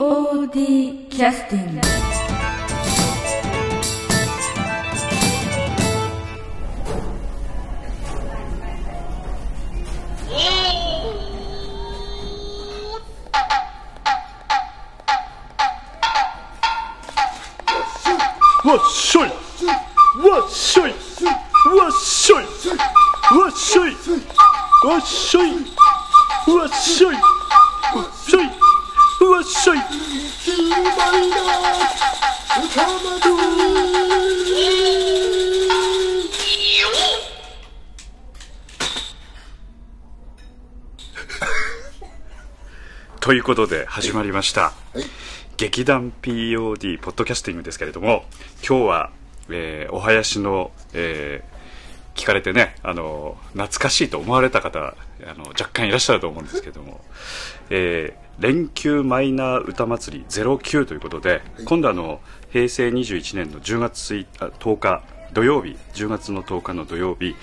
POD キャスティングわっしょいわっしょいわっしょいわっしょいわっしょいわっしょいということで始まりました、劇団 POD ポッドキャスティングですけれども今日は、えーお囃子の、えー聞かれてねあの懐かしいと思われた方あの若干いらっしゃると思うんですけども、えー連休マイナー歌祭り09ということで、今度あの平成21年の10月1あ10日土曜日10月の10日の土曜日、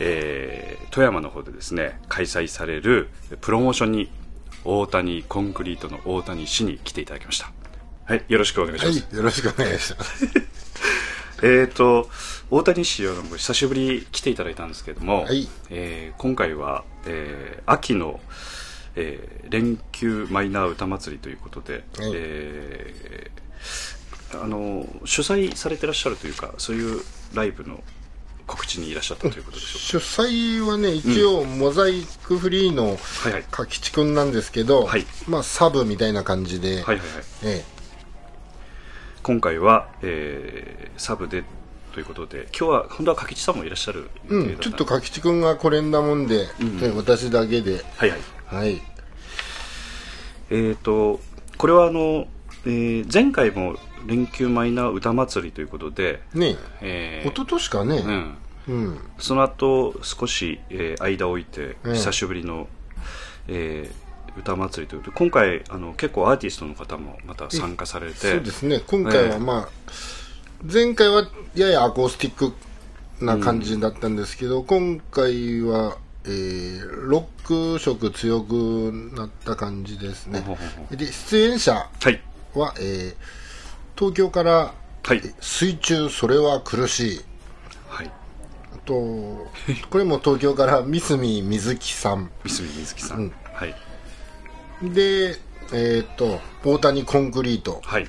えー富山の方でですね開催されるプロモーションに大谷コンクリートの大谷氏に来ていただきました。はいよろしくお願いします、はい、よろしくお願いします。えー、と大谷氏は久しぶり来ていただいたんですけども、はい。えー今回は、えー秋の、えー連休マイナー歌祭りということで、はい。えーあの主催されてらっしゃるというかそういうライブの告知にいらっしゃったということでしょ主催はね、一応、モザイクフリーのうか、はいはい。かきちくんなんですけど、はい。まあ、サブみたいな感じで、はいはいはい。え今回は、えーサブでということで今日は本当は柿地さんもいらっしゃるえうん、ちょっとかきちくんがこれんだもんで、ね私だけで、はいはい。はい。えー、とこれはあの、えー前回も連休マイナー歌祭りということで、ねえ。ー一昨年かね、うん、うん、その後少し、えー間を置いてええ。久しぶりの、えー歌祭りということで今回あの結構アーティストの方もまた参加されてそうですね、今回はまあ、前回はややアコースティックな感じだったんですけど、今回は、えーロック色強くなった感じですね。ほうほうほ。で、出演者はい。は、えー東京から、はい。水中それは苦しい。はい。あと、これも東京から三角水木さん。三角水木さん、はい。で、えっ、と、大谷コンクリート。はい。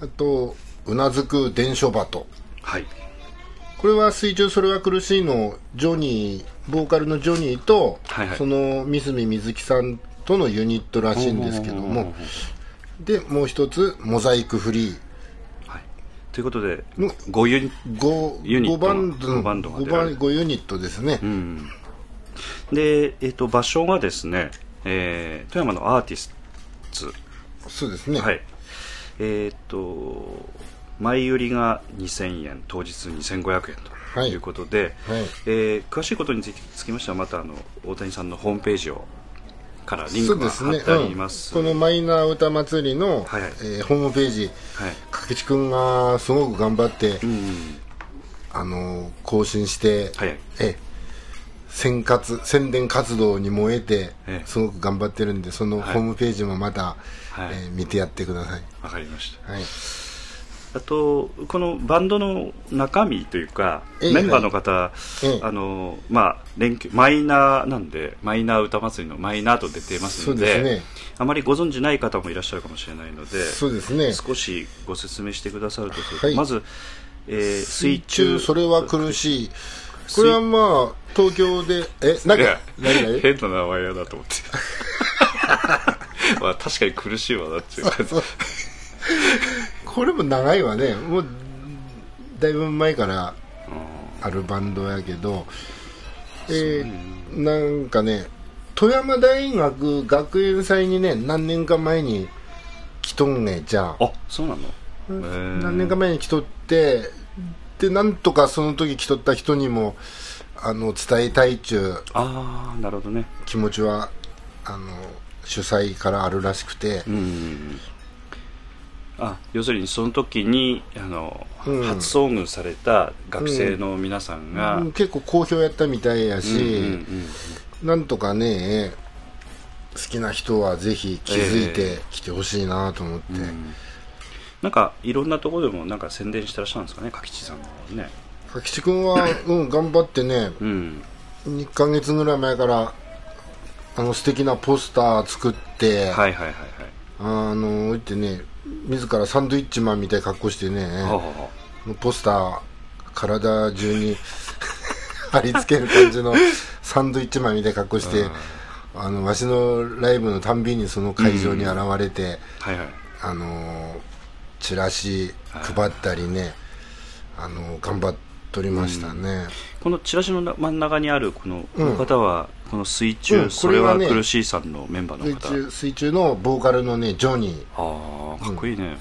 あと、うなずく伝書バト。はい。これは水中それは苦しいのジョニーボーカルのジョニーと、はいはい。その三角水木さんとのユニットらしいんですけども。ほでもう一つモザイクフリー。はいということでの5ユニ 5, ユニットバンド五バンドが5出られるバン5ユニットですね、で、えー、と場所がですね、えー富山のアーティストそうですね、はい。えっ、と前売りが2000円当日2500円とはい。いうことで、はい。えー詳しいことにつつきましてはまたあの大谷さんのホームページをからリンクがそうですね。貼ってあります。うん。このマイナー歌祭りの、はいはい。えーホームページはい。かけちくんがすごく頑張って、うんあの更新して、はい。はいええ宣活宣伝活動に燃えて、ええ。すごく頑張ってるんでそのはい。ホームページもまた、はい。えー見てやってください、わかりました。はい、あとこのバンドの中身というかええメンバーの方、ええ。あのまあ連休マイナーなんでマイナー歌祭りのマイナーと出てますのでね。あまりご存じない方もいらっしゃるかもしれないのでそうですね。少しご説明してくださるとすると、はい。まず、えー水水中中それは苦しい。これはまあ東京でえなんか変な名前やなと思って。まあ確かに苦しいわなっていう感じこれも長いわね。もうだいぶ前からあるバンドやけど、えーなんかね富山大学学園祭にね何年か前に来とんねじゃあ。あそうなの、何年か前に来とってでなんとかその時来とった人にもあの伝えたいっちゅうああなるほどね。気持ちはあの主催からあるらしくて、うんあ要するにその時にあの、うん。初遭遇された学生の皆さんが、うん。結構好評やったみたいやし、うんうんうんなんとかねきな人はぜひ気づいてきてほしいなと思って、なんかいろんなところでもなんか宣伝してらっしゃるんですかね柿地さんのね。柿吉君は、うん、頑張ってねうん。2ヶ月ぐらい前からあの素敵なポスター作って、はいはいはいはい。あの置いてね自らサンドイッチマンみたいな格好してね、はあはポスター体中に 貼り付ける感じのサンドイッチマンみたいな格好して、あのわしのライブのたんびにその会場に現れて、あはいはい。あのチラシ配ったりね、あの頑張っとりましたね、このチラシの真ん中にあるこの方はこの水中、うんそれは苦しいさんのメンバーの水方。中水中のボーカルのねジョニああかっこいいね、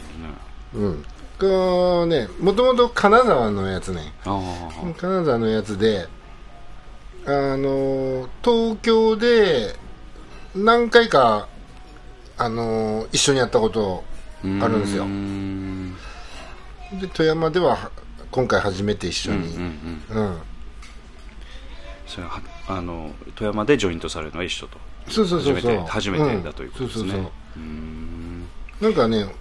ー、うん、こうねもともと金沢のやつね。あ金沢のやつであの東京で何回かあの一緒にやったことああるんですよ。うん。で富山では今回初めて一緒うんうんにうん。うん、それはあの富山でジョイントされるのは一緒と。そうそうそうそう。初めて初めてだということですね。ん。そうそううんそう。なんかね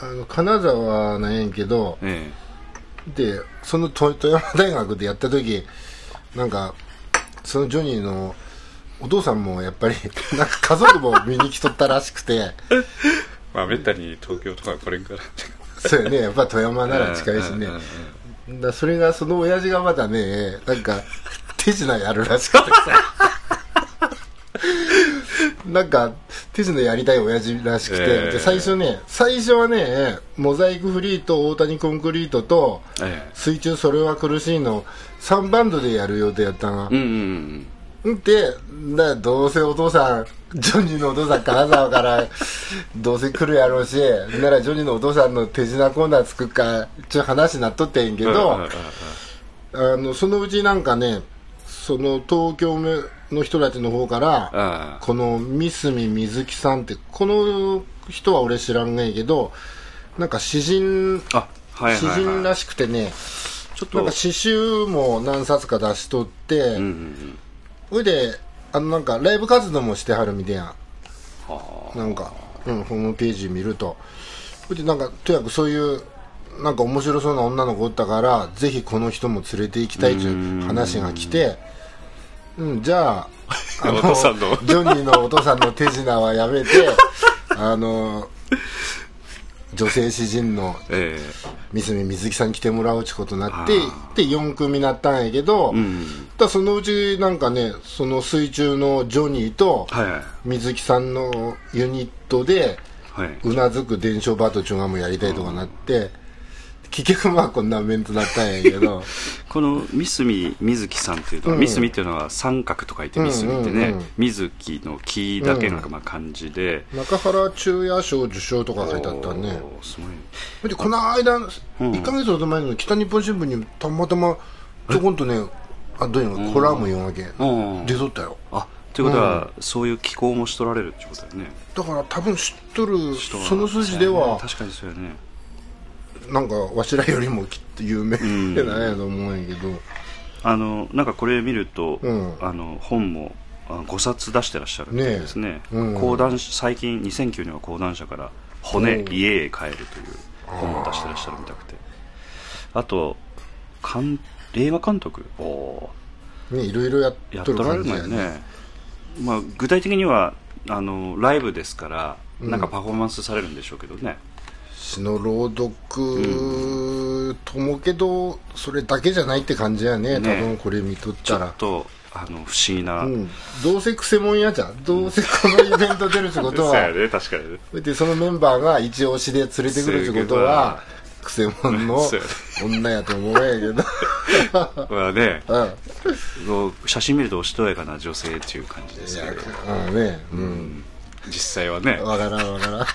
あの金沢なんやけどえでその富富山大学でやった時なんかそのジョニーのお父さんもやっぱり なんか家族も見に来とったらしくて。え まあめったに東京とかこれから。そうやね。やっぱ富山なら近いしね。だそれがその親父がまだねなんか手品やるらしくて。さ なんか手品やりたい親父らしくて、ええ。で最初ね最初はねモザイクフリーと大谷コンクリートとええ。水中それは苦しいの3バンドでやる予定やったがうんうんんでだどうせお父さんジョニーのお父さん金沢からどうせ来るやろうしならジョニーのお父さんの手品コーナー作っかちょっと話になっとってんけうんど、あのそのうちなんかねその東京の人たちの方からこの三角水木さんってこの人は俺知らんねえけどなんか詩人あはいはい詩はい。人らしくてねちょっとなんか詩集も何冊か出しとって、うんうんであのなんかライブ活動もしてはるみたいな。はなんか、うん、ホームページ見ると。それでなんかとにかくそういうなんか面白そうな女の子おったからぜひこの人も連れて行きたいという話が来てうんじゃああお父さんの。ジョニーのお父さんの手品はやめて あの女性詩人の三角水木さんに来てもらうちことになってあで4組になったんやけど、えうん。だそのうちなんかねその水中のジョニーと水木さんのユニットではい。うなずく伝承バトチュンがもやりたいとかなって結局まあこんなメントだったんやけど。この三角水木さんっていうのは、うん。三角っていうのは三角と書いて三角ってね、うん。うんうん水木の木だけがまあ漢字で、中原中也賞受賞とか書いてあったね。すごいこの間ん。1か月ほど前の北日本新聞にたまたまちょこんとねあどういうの？コラム読むわけ。うん出とったよ。あということは、そういう気候もしとられるってことだよね。だから多分知っとる。その筋では確かにそうやねなんかわしらよりもきっと有名なん。やと思うんやけど。あのなんかこれ見ると、うん。あの本もあ5冊出してらっしゃるみたいですね。ねえうん。講談最近2009年は講談社から「骨、うん。家へ帰る」という本を出してらっしゃるみたくて。あと監映画監督。おねいろいろやっとるやっとられるのよね。まあ、具体的にはあのライブですからうん。なんかパフォーマンスされるんでしょうけどね、詩の朗読ともけどそれだけじゃないって感じやね。ね。多分これ見とっちょたらっとあの不思議な、うん、どうせくせもんやじゃん。どうせこのイベント出るってことそうやはね。確かにね。でそのメンバーが一押しで連れてくるってことはくせもんの女やと思うんやけど。まあね。うん。写真見るとおしとやかな女性っていう感じですけど。うん。ねうん。実際はね。わからんわからん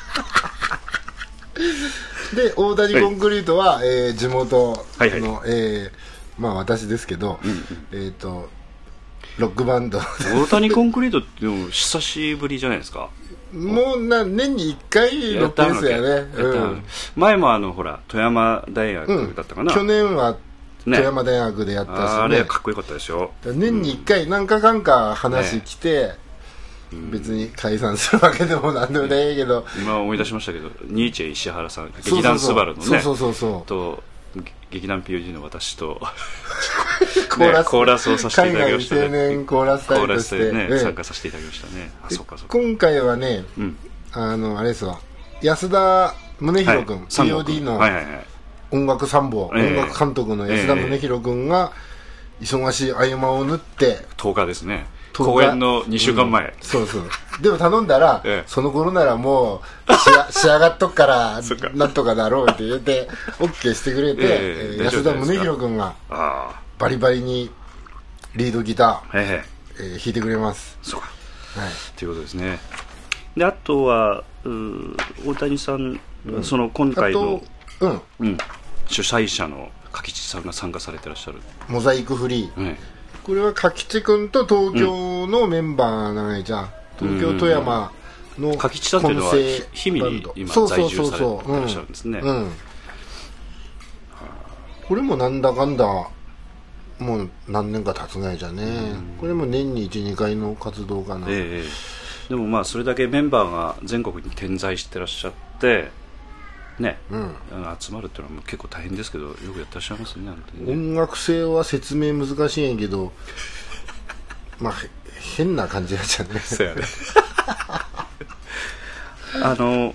で大谷コンクリートは、えー地元の、はいはい。えーまあ私ですけど、えっ、とロックバンド。大谷コンクリートってでも久しぶりじゃないですか。もうな年に1回のペースやね。やったの。うん。前もあのほら富山大学だったかな、去年はね。富山大学でやったし、ね。あれかっこよかったですよ。年に1回何かかんか話来て、別に解散するわけでもなんでもないけど、今思い出しましたけどニーチェ石原さん劇団スバルのね。そうそうそうそう。と劇団 POD の私と コーラス。ねコーラスをさせていただきました海外青年コーラス隊として、ね、ええ。参加させていただきましたね。あでそっかそっか。今回はね、うん。あのあれですわ。安田宗弘君、三国 POD のはいはいはい。音楽参謀、ええ。音楽監督の安田宗弘君が忙しい合間を縫って10日ですね。10日公演の2週間前、そうそう。でも頼んだら、ええ。その頃ならもう 仕上がっとくからなんとかだろうって言って OK してくれて、えええー安田宗弘君があバリバリにリードギター、あはいはいえー弾いてくれます、そうか。はい、ということですね。であとはうー大谷さん、その今あ回のと、うん、うん、主催者の柿地さんが参加されてらっしゃる、モザイクフリー、ね、これは柿地君と東京のメンバーなんやじゃん東京富山の柿地さんっていうのは氷見に今そうそう在住されそうそうてらっしゃるんですね。うん。うん。これもなんだかんだもう何年か経つないじゃね、これも年に12回の活動かな、ええ。でもまあそれだけメンバーが全国に点在してらっしゃってね、うん。集まるっていうのはもう結構大変ですけどよくやってらっしゃいますねね。音楽性は説明難しいんやけど まあへ変な感じやじゃね。そうやね。あの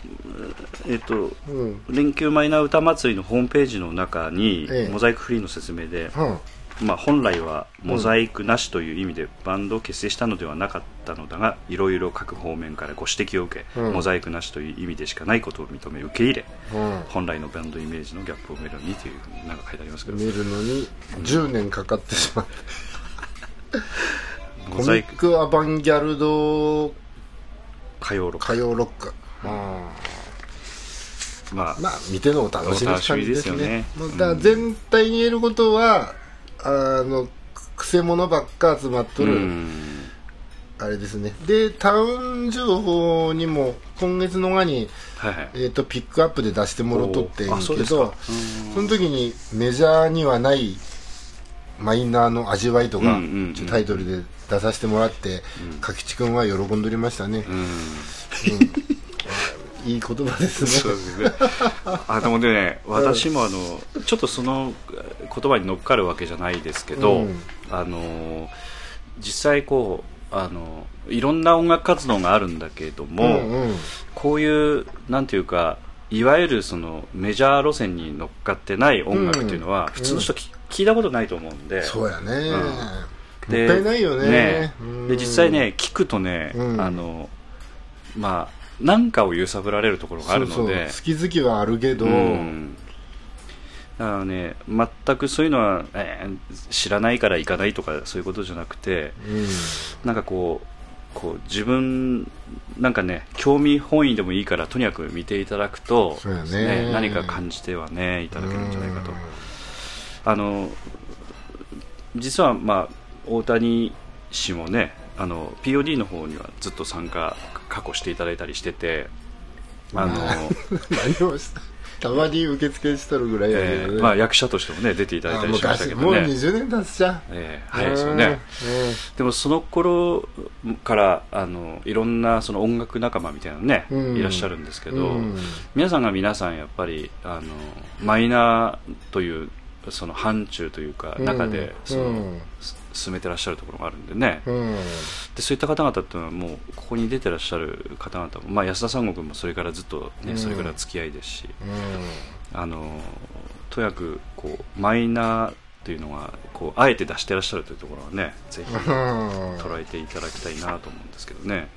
えっ、とうん。連休マイナー歌祭りのホームページの中に、ええ。モザイクフリーの説明で、うんまあ、本来はモザイクなしという意味でバンドを結成したのではなかったのだがいろいろ各方面からご指摘を受け、うん。モザイクなしという意味でしかないことを認め受け入れうん。本来のバンドイメージのギャップを埋めるようにというふうになんか書いてありますけど。見るのに10年かかってしまった。コミッモザイククアバンギャルド歌謡ロック歌謡ロック、まあ、まあ見てのお楽しみって感じですお楽しみねですよね。もうだから全体に言えることはあのくせ者ばっか集まっとる、うん。あれですね。でタウン情報にも今月のがに、はいはい。えー、とピックアップで出してもろとってんけどですか。その時にメジャーにはないマイナーの味わいとか、うんうんうん。タイトルで出させてもらって、かきちくんは喜んでおりましたね、うんいい言葉ですね。そうですね。あでもね、私もあのちょっとその言葉に乗っかるわけじゃないですけど、うん。あの実際こうあのいろんな音楽活動があるんだけれども、うんうん。こういうなんていうかいわゆるそのメジャー路線に乗っかってない音楽っていうのは、うん。普通の人き、聞いたことないと思うんで。そうやね、ん。もったいないよね。うん。で実際ね聞くとね、うん。あのまあなんかを揺さぶられるところがあるので。好き好きはあるけど、うん。だからね全くそういうのは、えー知らないから行かないとかそういうことじゃなくてうん。なんかこうこう自分なんかね興味本位でもいいからとにかく見ていただくと、そうやね何か感じてはねいただけるんじゃないかと。うん。あの実はまあ大谷氏もねあの POD の方にはずっと参加過去していただいたりしててあの、た？たまに受付しとるぐらいやけどね、えーまあ、役者としてもね出ていただいあたりしましたけ昔もうどね、20年経つじゃん。えー早いですよね。でもその頃からあのいろんなその音楽仲間みたいなのね、うん。いらっしゃるんですけど、うん。皆さんが皆さんやっぱりあのマイナーというその範疇というかうん。中でその、うん。す進めてらっしゃるところがあるんでね、うん。でそういった方々っていうのはもうここに出てらっしゃる方々も、まあ、安田三国もそれからずっと、ねうん。それから付き合いですしうあのとにかくこうマイナーというのがこうあえて出してらっしゃるというところはねぜひん。捉えていただきたいなと思うんですけどね。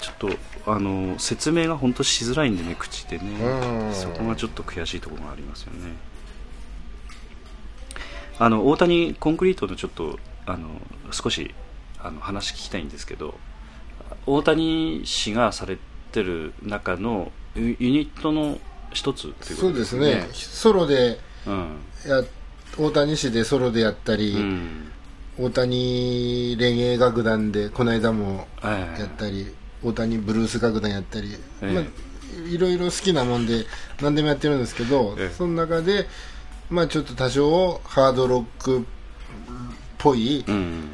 ちょっとあの説明が本当しづらいんでね口でね。うん。そこがちょっと悔しいところがありますよねあの大谷コンクリートのちょっとあの少しあの話聞きたいんですけど大谷氏がされてる中のユユニットの一つっていうことそうですね。ソロでうん。や大谷市でソロでやったり、うん。大谷恋愛楽団でこの間もええ。やったり、大谷ブルース楽団やったり、ええ。まあ、いろいろ好きなもんで何でもやってるんですけど、ええ。その中で、まあ、ちょっと多少ハードロックっぽいうん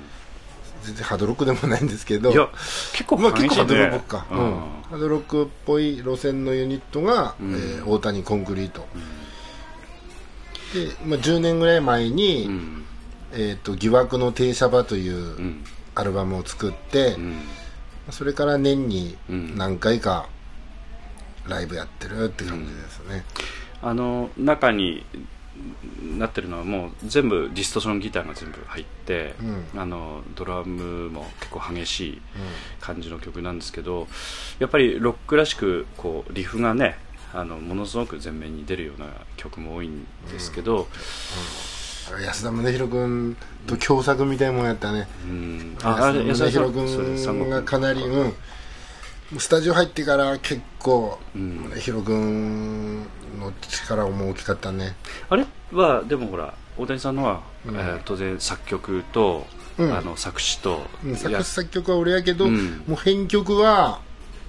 全然ハードロックでもないんですけどいや結構まあ、結構ハードロッねクか、ううん。んハードロックっぽい路線のユニットが、うん。えー大谷コンクリート、で、まあ、10年ぐらい前に、うん。えーと「疑惑の停車場」といううん。アルバムを作って、うん。それから年にうん。何回かライブやってるって感じですね、あの中になってるのはもう全部ディストーションギターが全部入って、うん。あのドラムも結構激しい感じの曲なんですけどやっぱりロックらしくこうリフがねあのものすごく前面に出るような曲も多いんですけど、安田宗弘君と共作みたいなもんやったね、うん。安田宗弘君がかなり、うん、スタジオ入ってから結構うん。宗弘君の力も大きかったね。あれ？はでもほら大谷さんのは、うん。えー当然作曲と、うん。あの作詞と、うん作や詞作曲は俺やけど、うん。もう編曲は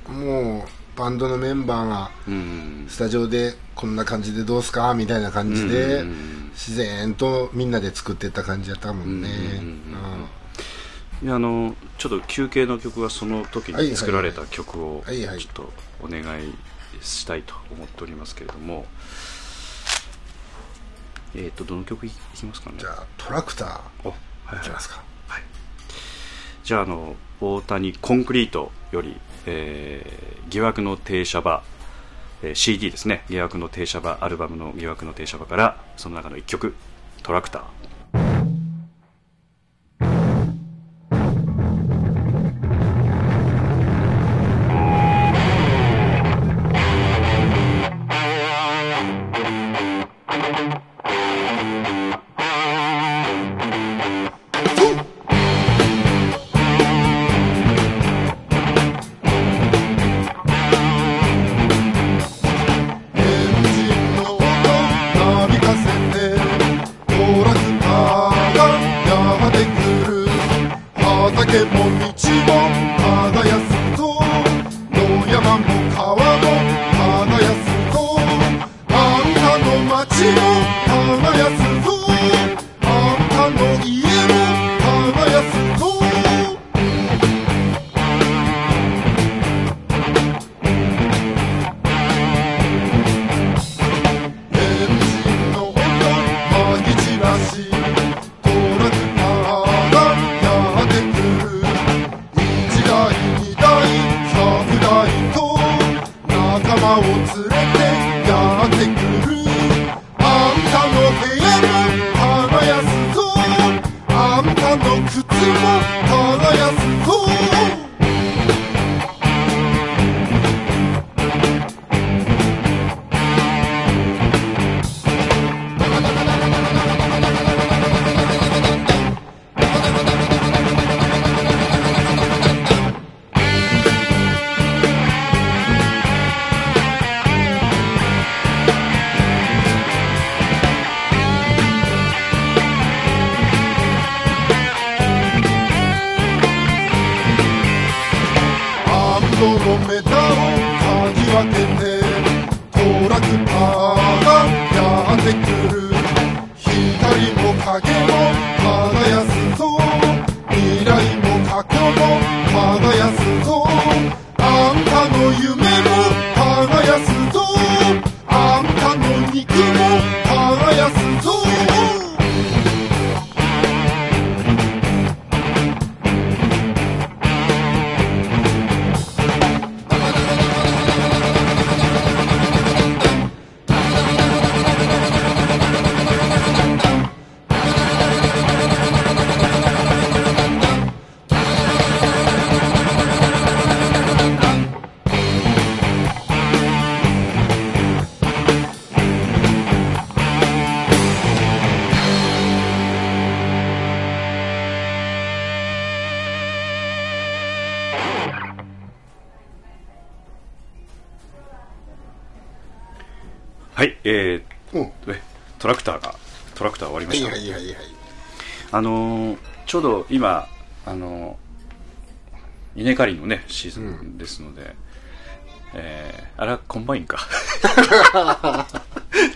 もうバンドのメンバーがうん。スタジオでこんな感じでどうすか？みたいな感じで、うん自然とみんなで作ってった感じやったもんね、あのちょっと休憩の曲はその時に作られた曲をちょっとお願いしたいと思っておりますけれども。えっ、とどの曲いきますかね？じゃあトラクター。おはいはい。いきますか。はい、じゃああの大谷コンクリートより、えー疑惑の停車場、えー CD ですね。疑惑の停車場アルバムの疑惑の停車場からその中の1曲トラクターはいはいはいはい。あのーちょうど今あのー稲刈りのねシーズンですので、えーあれはコンバインか。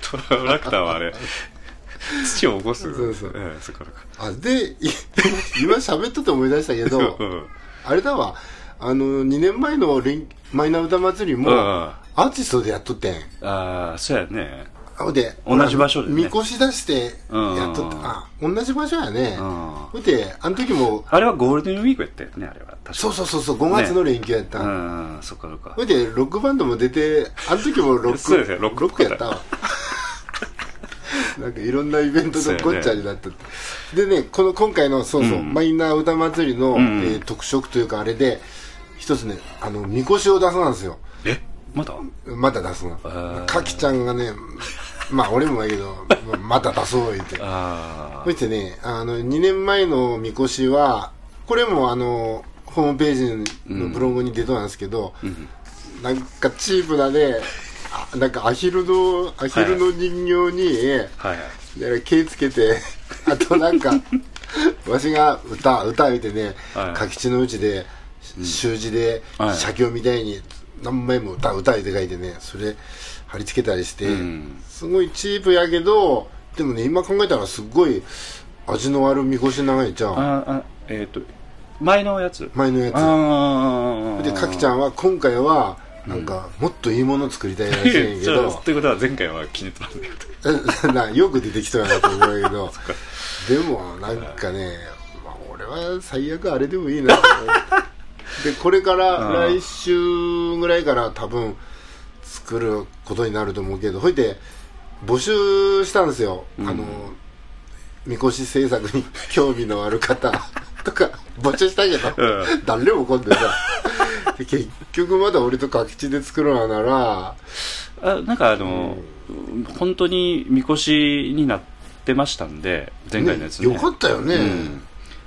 トラクターはあれ土を起こす。そうそう。ええそっかそっか。あでい 今喋っとって思い出したけどうんあれだわ。あの2年前の連休マイナー歌祭りもうんアーティストでやっとってん。ああそうやねほんで同じ場所でね。みこし出してやっとってうん。あ同じ場所やね。うん。ほんであの時もあれはゴールデンウィークやったよねあれはそうそうそうそう5月の連休やった、うんそっかそっか。ほいで、ロックバンドも出て、あの時もロック、そうですよロックやったわ。なんかいろんなイベントとごっちゃになってて、でね、この今回の、そうそう、うん。マイナー歌祭りの、ん。えー特色というかあれで、一つね、あの、みこしを出すなんですよ。えまだ？また出すの。ー。かきちゃんがね、まあ俺もやけど、また出そう言って。あそしてね、あの、2年前のみこしは、これもあの、ホームページのブログに出となんですけど、なんかチープなね、あなんかアヒルの、アヒルの人形に、あはいはい。毛つけて、あとなんか、わしが歌、歌言うてね、はいかきちのうちで、習字で、はい。写経みたいに何枚も歌、歌言うて書いてね、それ貼り付けたりして、うん。すごいチープやけど、でもね、今考えたらすごい味のあるみこし長いじゃん。ああえっ、と前のやつ？前のやつ。で、かきちゃんは今回は、なんか、もっといいもの作りたいらしいんやけど、ということは前回は気に入ってたんだよなよく出てきそうやなと思うけど。でもなんかね、まあ、俺は最悪あれでもいいなと思う でこれから来週ぐらいから多分作ることになると思うけどほいで募集したんですよ、あのみこし制作に 興味のある方 とか募集したけど、う誰も来んでさ。で結局まだ俺とかきちで作るのならあなんかあの、本当にみこしになってましたんで前回のやつねよかったよね、うん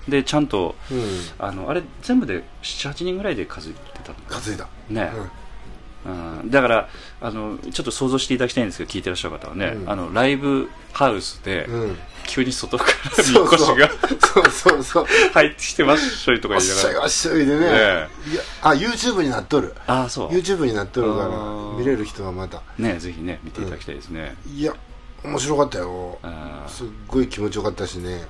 でちゃんとうん。あのあれ全部で78人ぐらいで数えてたのか担いだなね、うん、だからあのちょっと想像していただきたいんですけど聞いてらっしゃる方はね、うん。あのライブハウスで、うん、うん急に外からみこしがそう。そうそう入ってきてまっしょいとか言いながら。しょいわっしょいでね、ねあ YouTube になっとる。ああそう。YouTube になっとるから見れる人はまたねぜひね見ていただきたいですね、いや面白かったよ。すっごい気持ちよかったしね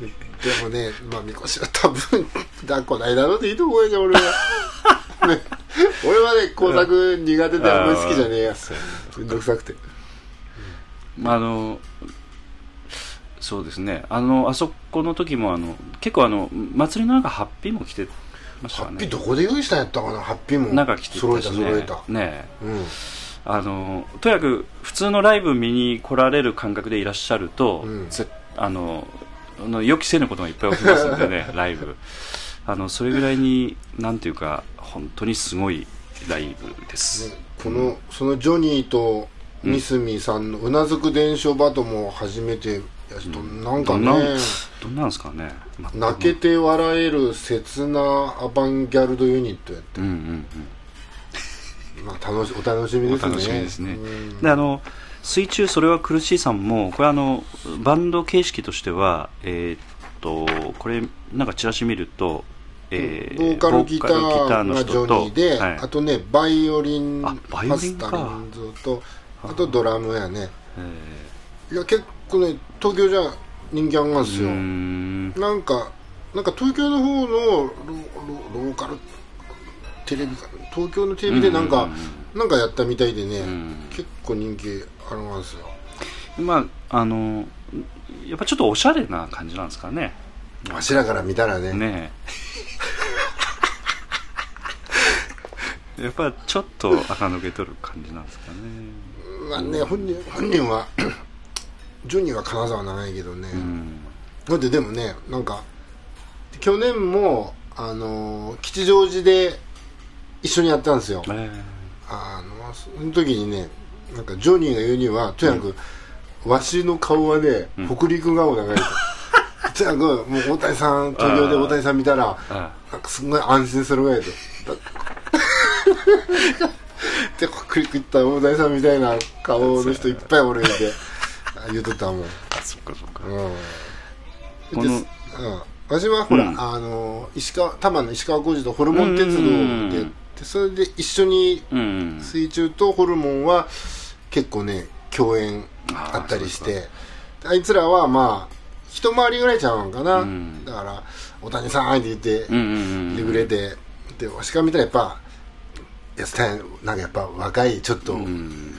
でもねまあみこしは多分だこないだろうでいいと思うやじゃん俺は、ね、俺はね工作苦手であんまり好きじゃねえやめんどくさくて。まああのそうですね。あのあそこの時もあの結構あの祭りの中ハッピーも来てましたね。ハッピーどこで用意したんやったかなハッピーも。なんか来て揃えたしねた揃えた。ねうん。あのとにかく普通のライブ見に来られる感覚でいらっしゃると、うん。ぜあのあの予期せぬことがいっぱい起きますんでね ライブ。あのそれぐらいになんていうか本当にすごいライブです、ねこの、そのジョニーとミスミさんのうなずく伝承バトも初めてやしと、なんかどんなねどんなんですかね。泣けて笑える切なアバンギャルドユニットやって、うんうんうん。まあ、楽しお楽しみですね。お楽しみですね。うん。であの水中それは苦しいさんもこれあのバンド形式としてはえーっとこれなんかチラシ見ると、えボーカルギタボーカルギターがジョニーで、はい。あとねバイオリンあバイオリンか。マスタリンズとあとドラムやね。えいや結構ね東京じゃ人気あんがんすよ。なんかなんか東京の方のロロローカルテレビか東京のテレビでなんか、なんかやったみたいでね、ん。結構人気あるんですよ。まああのやっぱちょっとおしゃれな感じなんですかね。わしらから見たらね。ねえ。やっぱちょっと垢抜けとる感じなんですかね。まあね本人本人は ジョニーは金沢長いけどね、うん。だってでもねなんか去年もあのー吉祥寺で一緒にやったんですよ、えーあのその時にねなんかジョニーが言うにはとにかく、わしの顔はね、北陸顔長いと。とにかくもう大谷さん東京で大谷さん見たらあなんかすごい安心するぐらいとだで 北陸行ったら大谷さんみたいな顔の人いっぱいおる言うてあ言うとったもん。あそっかそっか。うん。このでうん、私はほら、うん。あの石川多摩の石川浩二とホルモン鉄道うんででそれで一緒にうん水中とホルモンは結構ね共演あったりしてあいつらはまあ一回りぐらいちゃうんかな、ん。だから「大谷さん」って言ってうんうんうん言ってくれて、でわしから見たらやっぱいやスタイルなんかやっぱ若いちょっと、やっ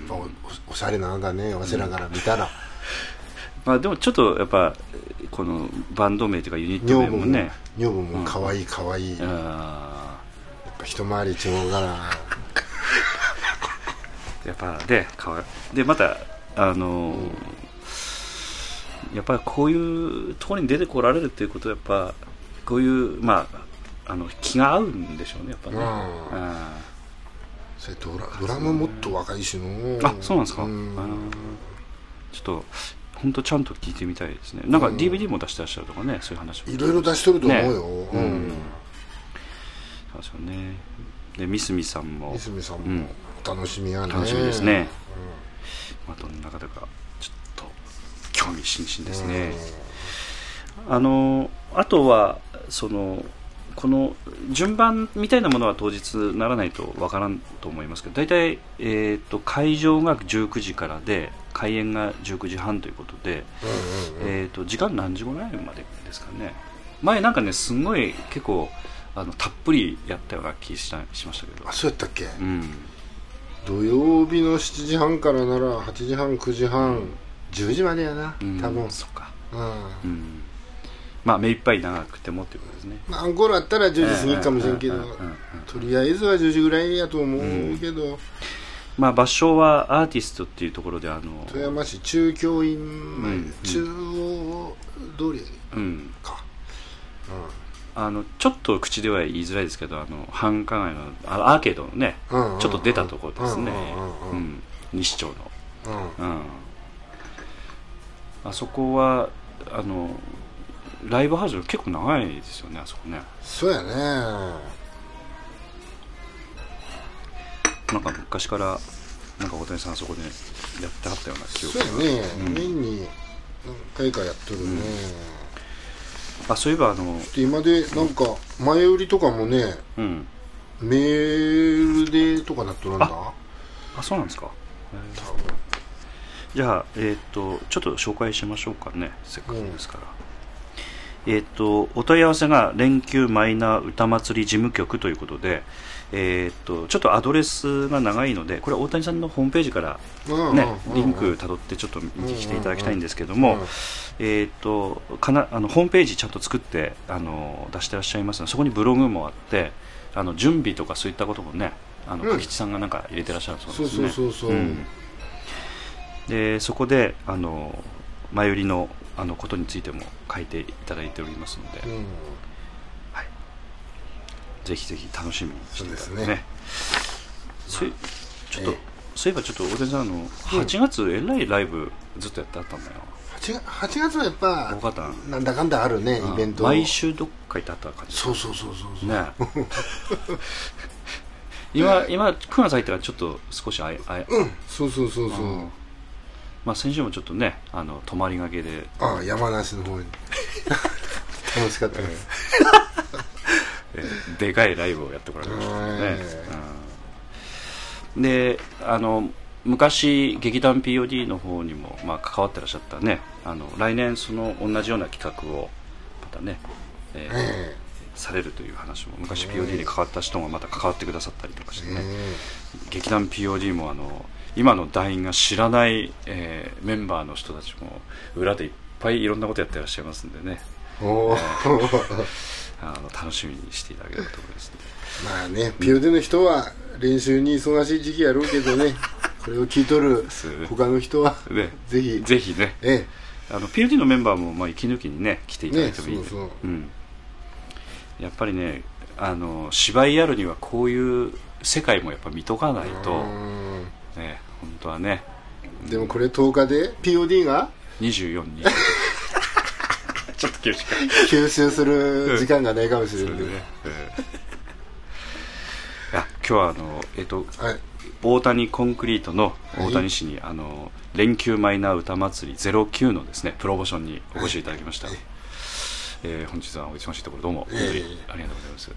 ぱおおしゃれなんだねわしらから見たら、まあでもちょっとやっぱこのバンド名というかユニット女房も名もね。女房も可愛い可愛い、やっあぱ一回り違うからーやっぱでかわいでまたあのーやっぱりこういうところに出てこられるっていうことはやっぱこういうまああの気が合うんでしょうねやっぱね、それドラドラムもっと若いしの。ーあそうなんですか、うんあのーちょっと本当ちゃんと聞いてみたいですね。なんか DVD も出してらっしゃるとかねそういう話もいろいろ出しとると思うよ、ね。うん。うんそうですよね。でミスミさんも。三角さんうん。もお楽しみやね、楽しみですね、まあ、どんな方かちょっと興味津々ですね、あのあとはそのこの順番みたいなものは当日ならないとわからんと思いますけど大体、えー、と会場が19時からで開演が19時半ということで、えー、と時間何時ぐらいまでですかね。前なんかねすごい結構あのたっぷりやったような気したしましたけど。あそうやったっけ、うん。土曜日の7時半からなら8時半9時半10時までやなうん多分。そっか。うん。うん。まあ目いっぱい長くてもっていうことですね。まあアンコールあったら10時過ぎかもしれんけどうんうんうんうんとりあえずは10時ぐらいやと思うけど、まあ場所はアーティストっていうところであの富山市中京院前、うん中央通りうん。か、あのちょっと口では言いづらいですけどあの繁華街のあアーケードのねうんうんうん。ちょっと出たところですね。西町の。うん。うん。あそこはあのライブハウス結構長いですよねあそこね。そうやね。なんか昔からなんか大谷さんあそこでやってはったような記憶そうやね、うん。年に何回かやっとるね、あそういえばあので今でなんか前売りとかもねうん。メールでとかなっとるんだ。あそうなんですか。じゃあえっ、とちょっと紹介しましょうかね。せっかくですから、えっ、とお問い合わせが連休マイナー歌祭り事務局ということでえっ、とちょっとアドレスが長いのでこれ大谷さんのホームページからうんねリンクたどってちょっと見てきていただきたいんですけども、うんえー、とかなあのホームページちゃんと作ってあの出してらっしゃいますのでそこにブログもあってあの準備とかそういったこともねあのうん。柿地さんがなんか入れてらっしゃるそうですね。そうそうそう、ん。でそこであの前売りのあのことについても書いていただいておりますので、うん。はい、ぜひぜひ楽しみにしていただいてそうですね。そういちょっと、ええ。そういえばちょっと大谷さんあの8月えらいライブずっとやってあったんだよ。8, 月8月はやっぱななんだかんだあるねイベント。毎週どっか行ってあった感じ。そうそうそうそうそう、ね。今今9月入ってからちょっと少しあいあい、うんそうそうそうそう、うん。まあ、先週もちょっとねあの泊まりがけで。ああ山梨の方に。楽しかったです、え ーでかいライブをやってこられましたね、えうん。であの昔劇団 POD の方にも、まあ、関わってらっしゃったね。あの来年その同じような企画をまたね、えーえされるという話も昔 POD に関わった人がまた関わってくださったりとかしてね、え劇団 POD もあの今の団員が知らない、えーメンバーの人たちも裏でいっぱいいろんなことやってらっしゃいますんでね。えおー あの楽しみにしていただければと思います、まあねピオデの人は練習に忙しい時期やろうけどね これを聞いとる他の人はね。ぜひ。ぜひね。えあの POD のメンバーもまあ息抜きにね来ていただいてもいいんで、ねそうそう。うん、やっぱりねあの芝居やるにはこういう世界もやっぱ見とかないえと、うん。ね、本当はね。でもこれ10日で POD が？24にちょっと厳しいか吸収する時間がないかもしれない、それでね、ええいや今日はあの、えっとはい。大谷コンクリートの大谷氏に、あの連休マイナー歌祭り09のですねプロモーションにお越しいただきました、はい。えー本日はお忙しいところどうもええ本当にありがとうございます、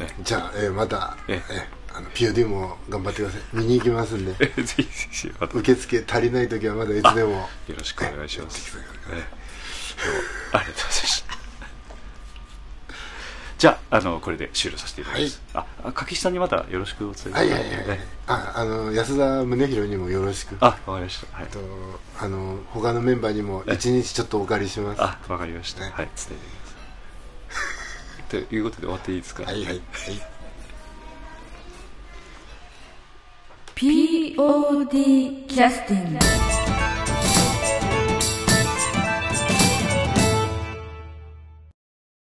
えじゃあ、えーまた、ええーあの POD も頑張ってください。見に行きますんで。ぜひぜひ受付足りない時はまだいつでも。よろしくお願いします。ありがとうございました。じゃあ、あの、これで終了させていただきます。あ、あ柿下さんにまたよろしくお伝えください。はいはいはいああの安田宗弘にもよろしくあ、わかりました。はい。とあの他のメンバーにも一日ちょっとお借りしますはあ、わかりました。ねはい、伝えていきます。ということで終わっていいですか？いはいはい POD キャスティング